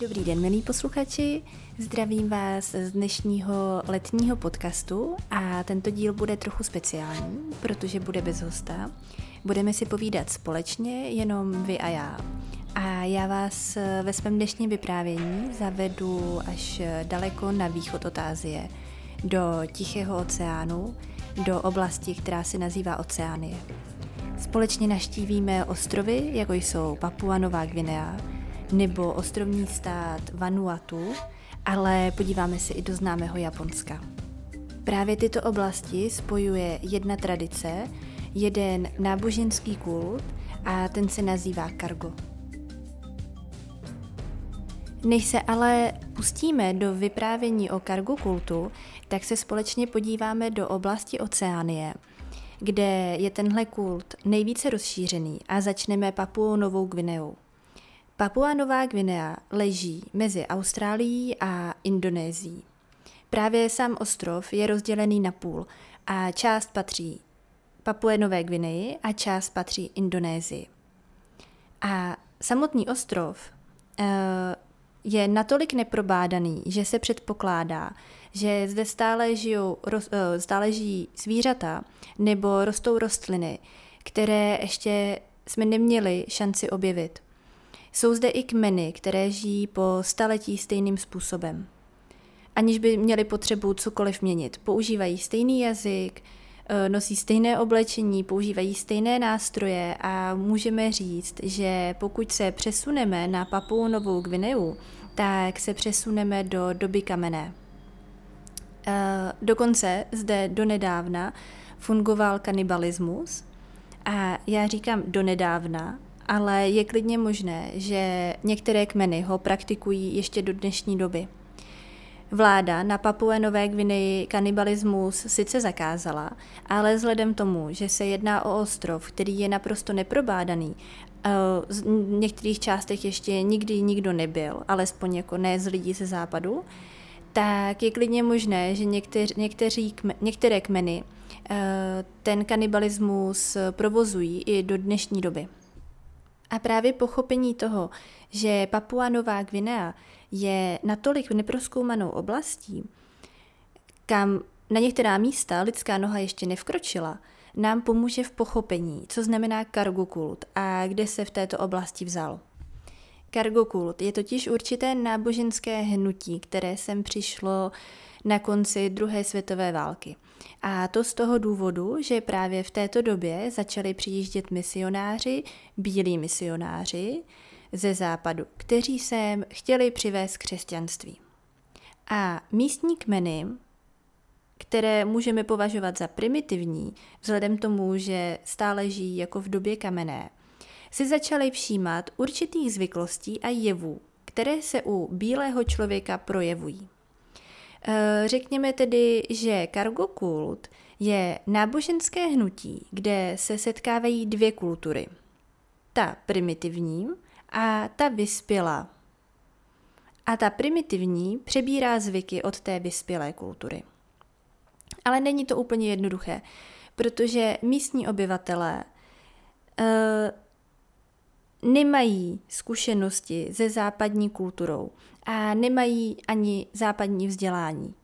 Dobrý den, milí posluchači. Zdravím vás z dnešního letního podcastu a tento díl bude trochu speciální, protože bude bez hosta. Budeme si povídat společně, jenom vy a já. A já vás ve svém dnešním vyprávění zavedu až daleko na východ od Ázie, do Tichého oceánu, do oblasti, která se nazývá Oceánie. Společně naštívíme ostrovy, jako jsou Papua Nová Gvinea, nebo ostrovní stát Vanuatu, ale podíváme se i do známého Japonska. Právě tyto oblasti spojuje jedna tradice, jeden náboženský kult a ten se nazývá kargo. Než se ale pustíme do vyprávění o kargo kultu, tak se společně podíváme do oblasti Oceánie, kde je tenhle kult nejvíce rozšířený a začneme Papuou Novou Gvineou. Papua Nová Gvinea leží mezi Austrálií a Indonésií. Právě sám ostrov je rozdělený na půl a část patří Papue Nové Gvineji a část patří Indonésii. A samotný ostrov uh, je natolik neprobádaný, že se předpokládá, že zde stále, žijou, uh, stále žijí zvířata nebo rostou rostliny, které ještě jsme neměli šanci objevit. Jsou zde i kmeny, které žijí po staletí stejným způsobem. Aniž by měli potřebu cokoliv měnit. Používají stejný jazyk, eh, nosí stejné oblečení, používají stejné nástroje a můžeme říct, že pokud se přesuneme na Papou Novou Gvineu, tak se přesuneme do doby kamenné. Eh, dokonce zde donedávna fungoval kanibalismus a já říkám donedávna, ale je klidně možné, že některé kmeny ho praktikují ještě do dnešní doby. Vláda na Papue Nové Gvineji kanibalismus sice zakázala, ale vzhledem tomu, že se jedná o ostrov, který je naprosto neprobádaný, v některých částech ještě nikdy nikdo nebyl, alespoň jako ne z lidí ze západu, tak je klidně možné, že někteř, někteří, některé kmeny eh, ten kanibalismus provozují i do dnešní doby. A právě pochopení toho, že Papua Nová Gvinea je natolik neproskoumanou oblastí, kam na některá místa lidská noha ještě nevkročila, nám pomůže v pochopení, co znamená kargokult a kde se v této oblasti vzal. Kargokult je totiž určité náboženské hnutí, které sem přišlo na konci druhé světové války. A to z toho důvodu, že právě v této době začali přijíždět misionáři, bílí misionáři ze západu, kteří sem chtěli přivést křesťanství. A místní kmeny, které můžeme považovat za primitivní, vzhledem tomu, že stále žijí jako v době kamenné, si začaly všímat určitých zvyklostí a jevů, které se u bílého člověka projevují. Eh, řekněme tedy, že kargokult je náboženské hnutí, kde se setkávají dvě kultury. Ta primitivní a ta vyspělá. A ta primitivní přebírá zvyky od té vyspělé kultury. Ale není to úplně jednoduché, protože místní obyvatelé uh, nemají zkušenosti se západní kulturou a nemají ani západní vzdělání.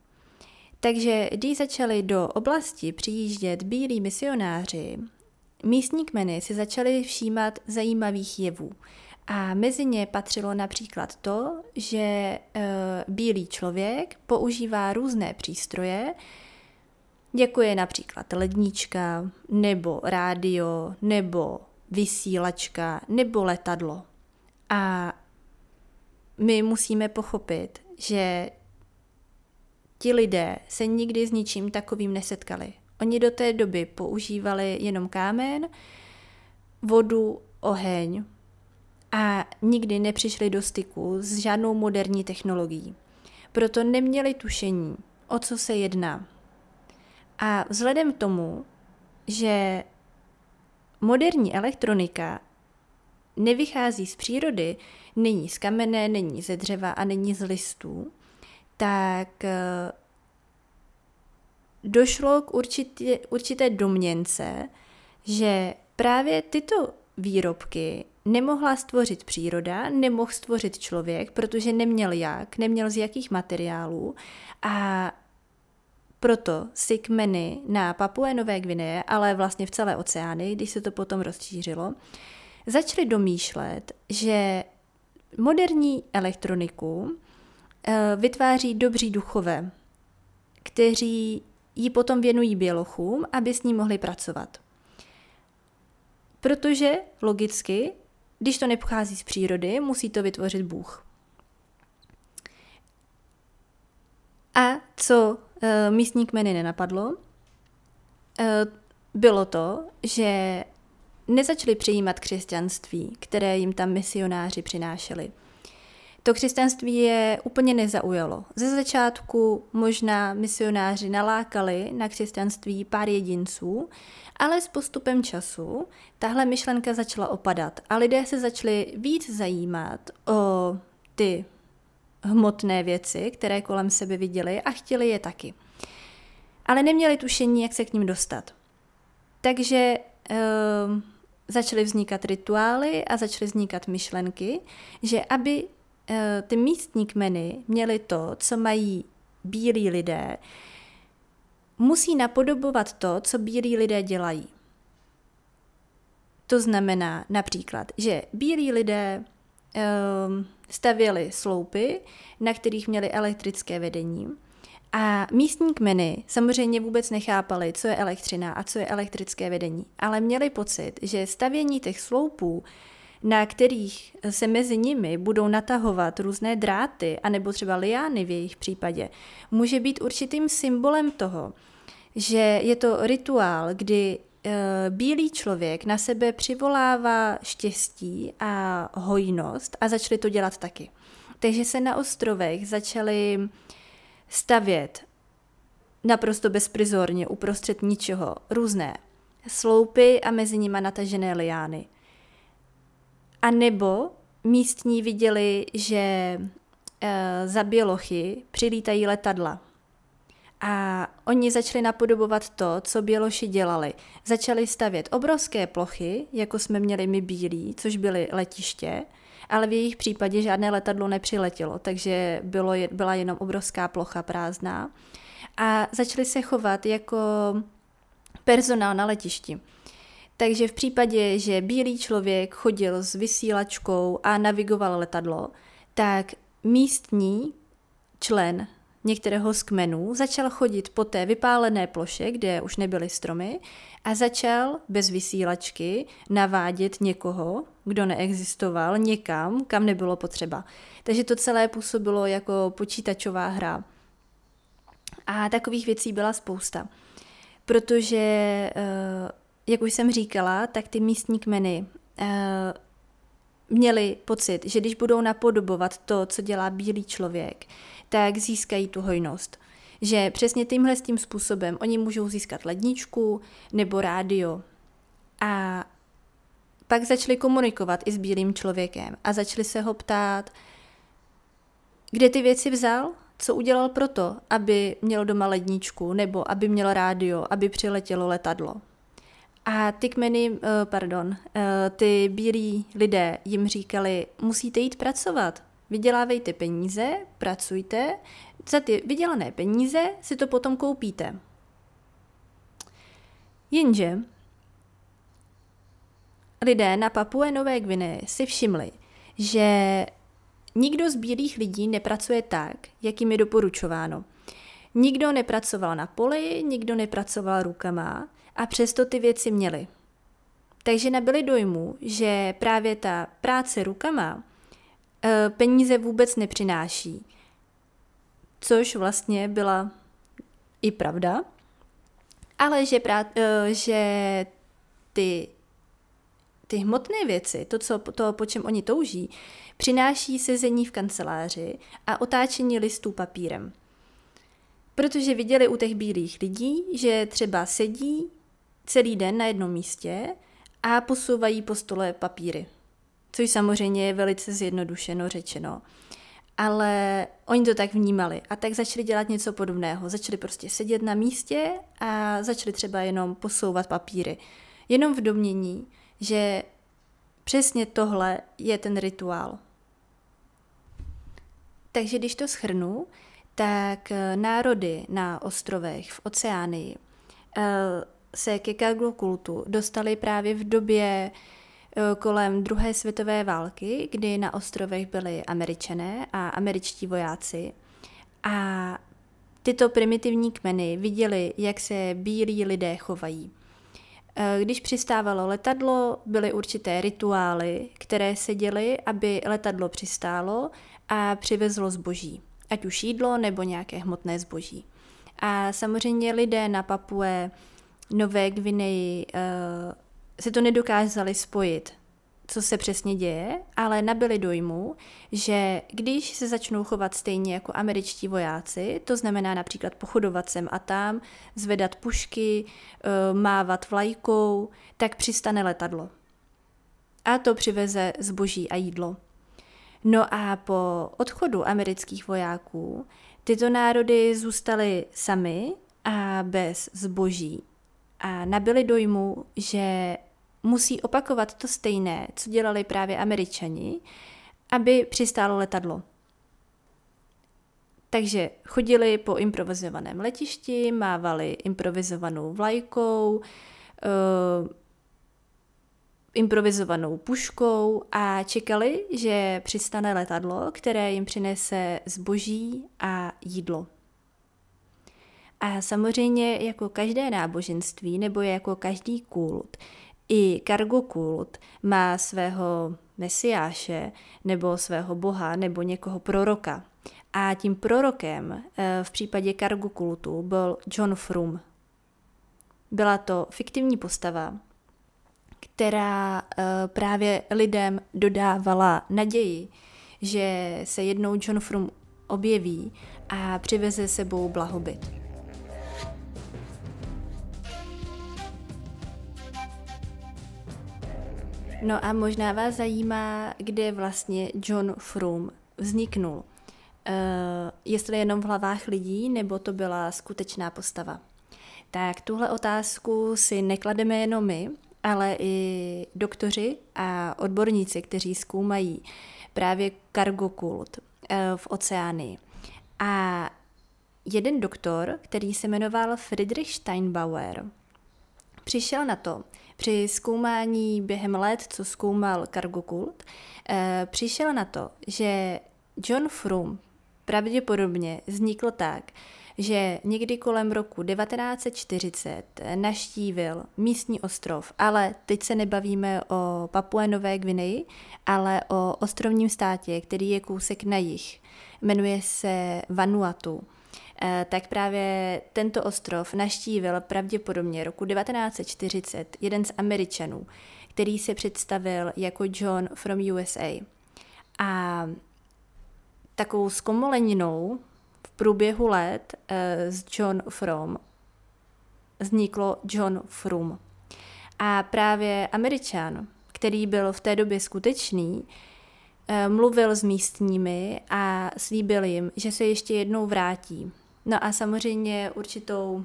Takže když začali do oblasti přijíždět bílí misionáři, místní kmeny si začaly všímat zajímavých jevů. A mezi ně patřilo například to, že e, bílý člověk používá různé přístroje, jako je například lednička, nebo rádio, nebo vysílačka, nebo letadlo. A my musíme pochopit, že ti lidé se nikdy s ničím takovým nesetkali. Oni do té doby používali jenom kámen, vodu, oheň a nikdy nepřišli do styku s žádnou moderní technologií. Proto neměli tušení, o co se jedná. A vzhledem k tomu, že moderní elektronika nevychází z přírody, není z kamene, není ze dřeva a není z listů, tak eh, došlo k určitě, určité domněnce, že právě tyto výrobky nemohla stvořit příroda, nemohl stvořit člověk, protože neměl jak, neměl z jakých materiálů a proto si kmeny na Papue Nové Gvineje, ale vlastně v celé oceány, když se to potom rozšířilo, začaly domýšlet, že moderní elektroniku eh, vytváří dobří duchové, kteří ji potom věnují bělochům, aby s ní mohli pracovat. Protože logicky, když to nepochází z přírody, musí to vytvořit Bůh. A co místní kmeny nenapadlo, e, bylo to, že nezačali přijímat křesťanství, které jim tam misionáři přinášeli. To křesťanství je úplně nezaujalo. Ze začátku možná misionáři nalákali na křesťanství pár jedinců, ale s postupem času tahle myšlenka začala opadat a lidé se začali víc zajímat o ty hmotné věci, které kolem sebe viděli a chtěli je taky. Ale neměli tušení, jak se k ním dostat. Takže e, začaly vznikat rituály a začaly vznikat myšlenky, že aby e, ty místní kmeny měly to, co mají bílí lidé, musí napodobovat to, co bílí lidé dělají. To znamená například, že bílí lidé stavěli sloupy, na kterých měli elektrické vedení. A místní kmeny samozřejmě vůbec nechápali, co je elektřina a co je elektrické vedení, ale měli pocit, že stavění těch sloupů, na kterých se mezi nimi budou natahovat různé dráty, anebo třeba liány v jejich případě, může být určitým symbolem toho, že je to rituál, kdy bílý člověk na sebe přivolává štěstí a hojnost a začali to dělat taky. Takže se na ostrovech začali stavět naprosto bezprizorně uprostřed ničeho různé sloupy a mezi nimi natažené liány. A nebo místní viděli, že e, za bělochy přilítají letadla a oni začali napodobovat to, co Běloši dělali. Začali stavět obrovské plochy, jako jsme měli my bílí, což byly letiště, ale v jejich případě žádné letadlo nepřiletělo, takže bylo, byla jenom obrovská plocha prázdná. A začali se chovat jako personál na letišti. Takže v případě, že bílý člověk chodil s vysílačkou a navigoval letadlo, tak místní člen některého z kmenů, začal chodit po té vypálené ploše, kde už nebyly stromy, a začal bez vysílačky navádět někoho, kdo neexistoval, někam, kam nebylo potřeba. Takže to celé působilo jako počítačová hra. A takových věcí byla spousta. Protože, eh, jak už jsem říkala, tak ty místní kmeny eh, měli pocit, že když budou napodobovat to, co dělá bílý člověk, tak získají tu hojnost. Že přesně tímhle tím způsobem oni můžou získat ledničku nebo rádio. A pak začali komunikovat i s bílým člověkem a začali se ho ptát, kde ty věci vzal, co udělal proto, aby měl doma ledničku nebo aby měl rádio, aby přiletělo letadlo. A ty kmeny, eh, pardon, eh, ty bílí lidé jim říkali, musíte jít pracovat, vydělávejte peníze, pracujte, za ty vydělané peníze si to potom koupíte. Jenže lidé na Papue Nové Gvineji si všimli, že nikdo z bílých lidí nepracuje tak, jak jim je doporučováno. Nikdo nepracoval na poli, nikdo nepracoval rukama a přesto ty věci měli. Takže nabili dojmu, že právě ta práce rukama Eh, peníze vůbec nepřináší. Což vlastně byla i pravda, ale že, prá, eh, že ty, ty hmotné věci, to, co, to, po čem oni touží, přináší sezení v kanceláři a otáčení listů papírem. Protože viděli u těch bílých lidí, že třeba sedí celý den na jednom místě a posouvají po stole papíry což samozřejmě je velice zjednodušeno řečeno. Ale oni to tak vnímali a tak začali dělat něco podobného. Začali prostě sedět na místě a začali třeba jenom posouvat papíry. Jenom v domění, že přesně tohle je ten rituál. Takže když to schrnu, tak eh, národy na ostrovech v Oceánii eh, se ke kultu dostali právě v době eh, kolem druhé světové války, kdy na ostrovech byli američané a američtí vojáci. A tyto primitivní kmeny viděli, jak se bílí lidé chovají. Když přistávalo letadlo, byly určité rituály, které se děly, aby letadlo přistálo a přivezlo zboží, ať už jídlo nebo nějaké hmotné zboží. A samozřejmě lidé na Papue, Nové Gvineji uh, si to nedokázali spojit, co se přesně děje, ale nabili dojmu, že když se začnou chovat stejně jako američtí vojáci, to znamená například pochodovat sem a tam, zvedat pušky, uh, mávat vlajkou, tak přistane letadlo. A to přiveze zboží a jídlo. No a po odchodu amerických vojáků tyto národy zůstaly sami a bez zboží a nabili dojmu, že musí opakovat to stejné, co dělali právě američani, aby přistálo letadlo. Takže chodili po improvizovaném letišti, mávali improvizovanou vlajkou, uh, improvizovanou puškou a čekali, že přistane letadlo, které jim přinese zboží a jídlo. A samozřejmě jako každé náboženství nebo jako každý kult, i kargo kult má svého mesiáše nebo svého boha nebo někoho proroka. A tím prorokem eh, v případě kargo kultu byl John Frum. Byla to fiktivní postava, která uh, právě lidem dodávala naději, že se jednou John Frum objeví a přiveze sebou blahobyt. No a možná vás zajímá, kde vlastně John Frum vzniknul. Uh, jestli jenom v hlavách lidí, nebo to byla skutečná postava. Tak tuhle otázku si neklademe jenom my, ale i doktoři a odborníci, kteří zkoumají právě kargokult eh, v oceánii. A jeden doktor, který se jmenoval Friedrich Steinbauer, přišel na to, při zkoumání během let, co zkoumal kargokult, eh, přišel na to, že John Frum pravděpodobně vznikl tak, že někdy kolem roku 1940 naštívil místní ostrov, ale teď se nebavíme o Papue Nové Gvineji, ale o ostrovním státě, který je kousek na jih. Jmenuje se Vanuatu. Eh, tak právě tento ostrov naštívil pravděpodobně roku 1940 jeden z Američanů, který se představil jako John from USA. A takovou zkomoleninou průběhu let uh, z John From vzniklo John Frum. A právě Američan, který byl v té době skutečný, uh, mluvil s místními a slíbil jim, že se ještě jednou vrátí. No a samozřejmě určitou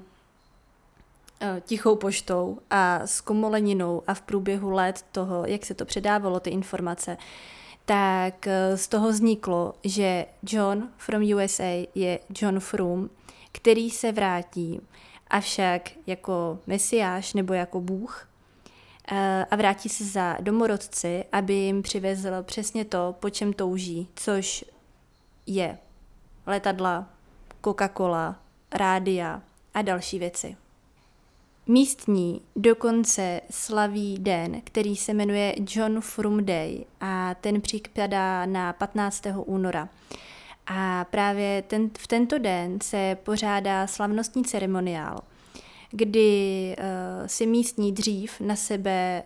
eh, tichou poštou a s komoleninou a v průběhu let toho, jak se to předávalo, ty informace, tak eh, z toho vzniklo, že John from USA je John Frum, který se vrátí, avšak jako mesiáš nebo jako bůh eh, a vrátí se za domorodci, aby jim přivezl přesně to, po čem touží, což je letadla, Coca-Cola, rádia a další věci. Místní dokonce slaví den, který se jmenuje John Frum Day a ten připadá na 15. února. A právě ten, v tento den se pořádá slavnostní ceremoniál, kdy uh, si místní dřív na sebe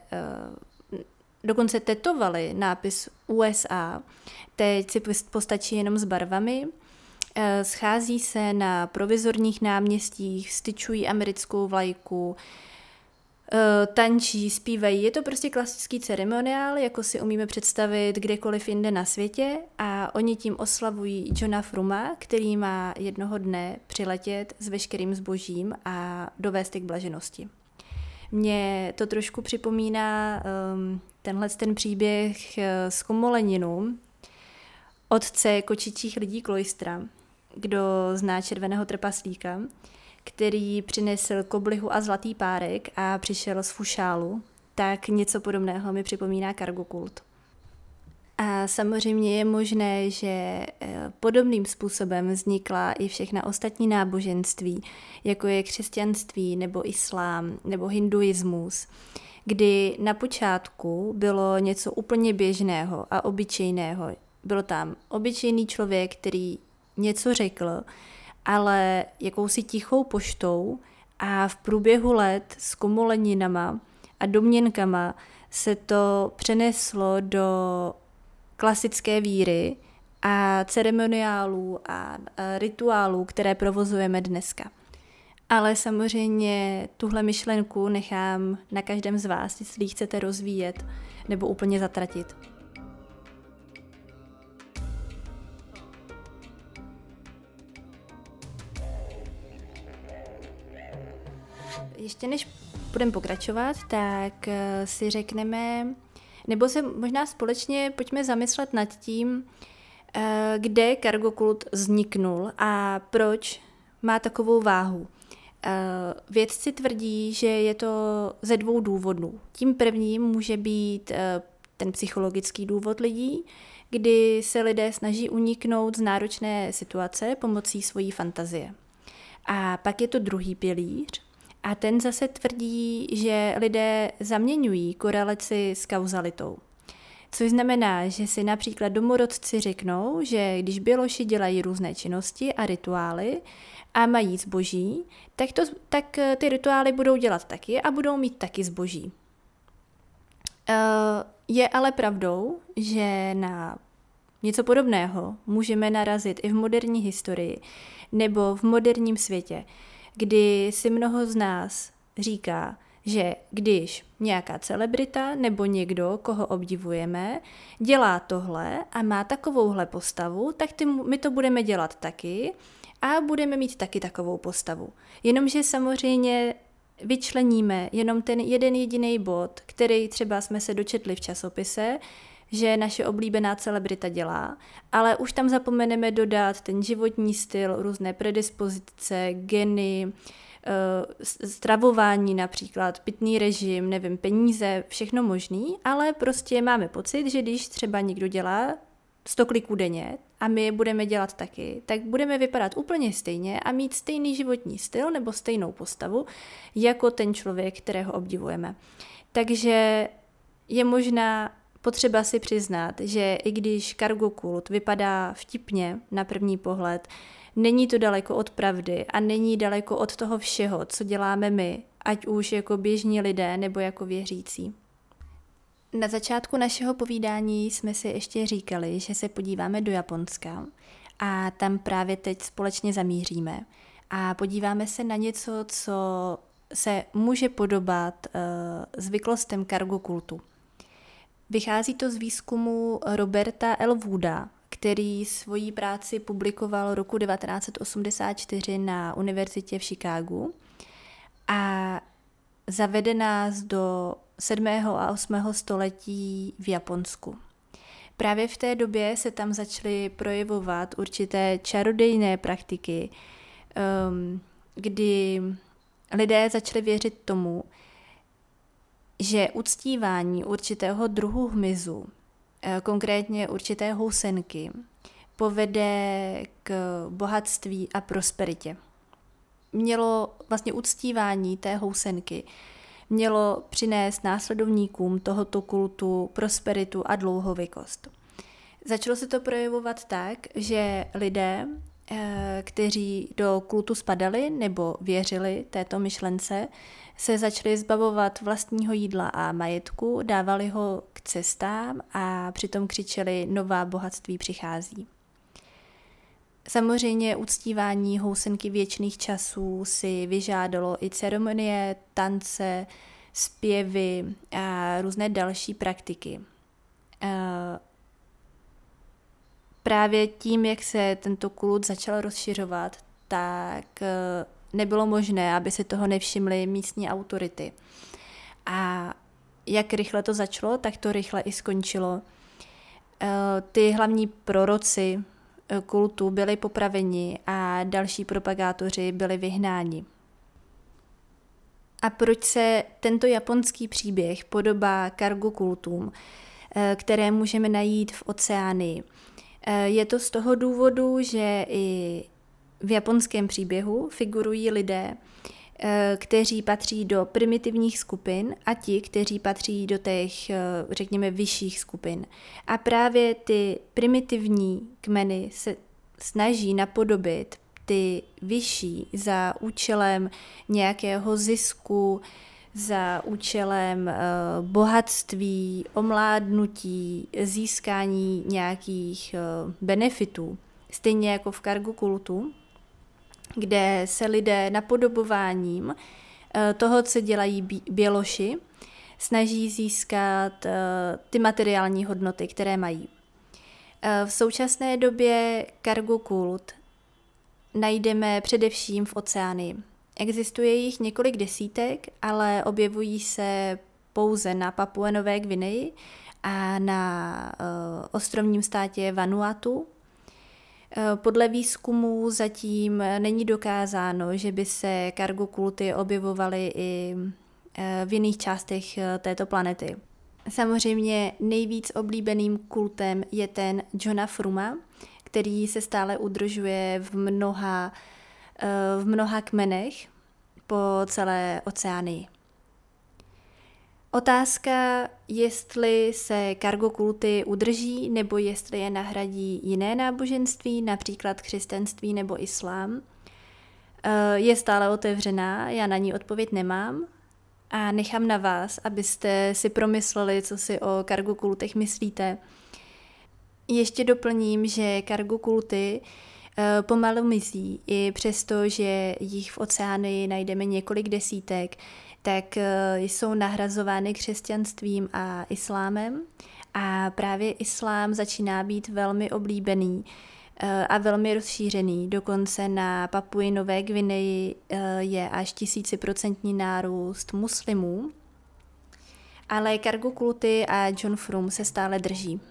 uh, dokonce tetovali nápis USA, teď si postačí jenom s barvami schází se na provizorních náměstích, styčují americkou vlajku, eh, tančí, zpívají. Je to prostě klasický ceremoniál, jako si umíme představit kdekoliv jinde na světě a oni tím oslavují Johna Fruma, který má jednoho dne přiletět s veškerým zbožím a dovést k blaženosti. Mě to trošku připomíná um, tenhle ten příběh eh, z Komoleninu, otce kočičích lidí Klojstra, kdo zná červeného trpaslíka, který přinesl koblihu a zlatý párek a přišel z fušálu, tak něco podobného mi připomíná kargokult. A samozřejmě je možné, že eh, podobným způsobem vznikla i všechna ostatní náboženství, jako je křesťanství nebo islám nebo hinduismus, kdy na počátku bylo něco úplně běžného a obyčejného. Byl tam obyčejný člověk, který něco řekl, ale jakousi tichou poštou a v průběhu let s komoleninama a domněnkama se to přeneslo do klasické víry a ceremoniálů a rituálů, které provozujeme dneska. Ale samozřejmě tuhle myšlenku nechám na každém z vás, jestli ji chcete rozvíjet nebo úplně zatratit. Ještě než budeme pokračovat, tak eh, si řekneme, nebo se možná společně pojďme zamyslet nad tím, eh, kde kargokult vzniknul a proč má takovou váhu. Eh, vědci tvrdí, že je to ze dvou důvodů. Tím prvním může být ten psychologický důvod lidí, kdy se lidé snaží uniknout z náročné situace pomocí svojí fantazie. A pak je to druhý pilíř, a ten zase tvrdí, že lidé zaměňují korelaci s kauzalitou. Což znamená, že si například domorodci řeknou, že když běloši dělají různé činnosti a rituály a mají zboží, tak, to, tak eh, ty rituály budou dělat taky a budou mít taky zboží. Eh, je ale pravdou, že na něco podobného můžeme narazit i v moderní historii nebo v moderním světě, kdy si mnoho z nás říká, že když nějaká celebrita nebo někdo, koho obdivujeme, dělá tohle a má takovouhle postavu, tak ty, my to budeme dělat taky a budeme mít taky takovou postavu. Jenomže samozřejmě vyčleníme jenom ten jeden jediný bod, který třeba jsme se dočetli v časopise, že naše oblíbená celebrita dělá, ale už tam zapomeneme dodat ten životní styl, různé predispozice, geny, eh, stravování například, pitný režim, nevím, peníze, všechno možný, ale prostě máme pocit, že když třeba někdo dělá 100 kliků denně a my je budeme dělat taky, tak budeme vypadat úplně stejně a mít stejný životní styl nebo stejnou postavu jako ten člověk, kterého obdivujeme. Takže je možná potřeba si přiznat, že i když kargokult vypadá vtipně na první pohled, není to daleko od pravdy a není daleko od toho všeho, co děláme my, ať už jako běžní lidé nebo jako věřící. Na začátku našeho povídání jsme si ještě říkali, že se podíváme do Japonska a tam právě teď společně zamíříme a podíváme se na něco, co se může podobat uh, zvyklostem kargokultu. Vychází to z výzkumu Roberta L. Wooda, který svoji práci publikoval roku 1984 na univerzitě v Chicagu a zavede nás do 7. a 8. století v Japonsku. Právě v té době se tam začaly projevovat určité čarodejné praktiky, um, kdy lidé začali věřit tomu, že uctívání určitého druhu hmyzu, eh, konkrétně určité housenky, povede k bohatství a prosperitě. Mělo vlastně uctívání té housenky, mělo přinést následovníkům tohoto kultu prosperitu a dlouhověkost. Začalo se to projevovat tak, že lidé, kteří do kultu spadali nebo věřili této myšlence, se začali zbavovat vlastního jídla a majetku, dávali ho k cestám a přitom křičeli nová bohatství přichází. Samozřejmě uctívání housenky věčných časů si vyžádalo i ceremonie, tance, zpěvy a různé další praktiky. Právě tím, jak se tento kult začal rozšiřovat, tak nebylo možné, aby se toho nevšimly místní autority. A jak rychle to začalo, tak to rychle i skončilo. Eh, ty hlavní proroci eh, kultu byli popraveni a další propagátoři byli vyhnáni. A proč se tento japonský příběh podobá kargo kultům, eh, které můžeme najít v oceánii? Je to z toho důvodu, že i v japonském příběhu figurují lidé, Eh, kteří patří do primitivních skupin a ti, kteří patří do těch, eh, řekněme, vyšších skupin. A právě ty primitivní kmeny se snaží napodobit ty vyšší za účelem nějakého zisku, za účelem uh, bohatství, omládnutí, získání nějakých uh, benefitů. Stejně jako v kargu kultu, kde se lidé napodobováním eh, toho, co dělají běloši, snaží získat eh, ty materiální hodnoty, které mají. Eh, v současné době cargo kult najdeme především v oceáni. Existuje jich několik desítek, ale objevují se pouze na Papue Nové Gvineji a na uh, ostrovním státě Vanuatu Eh, podle výzkumu zatím není dokázáno, že by se kargokulty objevovaly i eh, v jiných částech této planety. Samozřejmě nejvíc oblíbeným kultem je ten Johna Fruma, který se stále udržuje v mnoha, v mnoha kmenech po celé oceánii. Otázka, jestli se kargokulty udrží nebo jestli je nahradí jiné náboženství, například křesťanství nebo islám, eh, je stále otevřená, já na ní odpověď nemám a nechám na vás, abyste si promysleli, co si o kargokultech myslíte. Ještě doplním, že kargokulty eh, pomalu mizí, i přesto, že jich v oceány najdeme několik desítek, tak eh, jsou nahrazovány křesťanstvím a islámem a právě islám začíná být velmi oblíbený eh, a velmi rozšířený. Dokonce na Papui Nové Gvineji eh, je až tisíciprocentní nárůst muslimů, ale Kargo Kulty a John Frum se stále drží.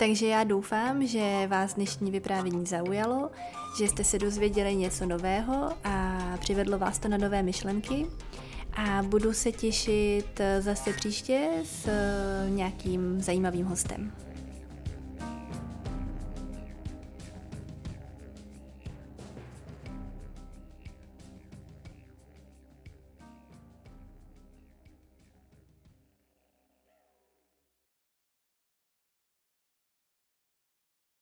Takže já doufám, že vás dnešní vyprávění zaujalo, že jste se dozvěděli něco nového a přivedlo vás to na nové myšlenky. A budu se těšit zase příště s nějakým zajímavým hostem.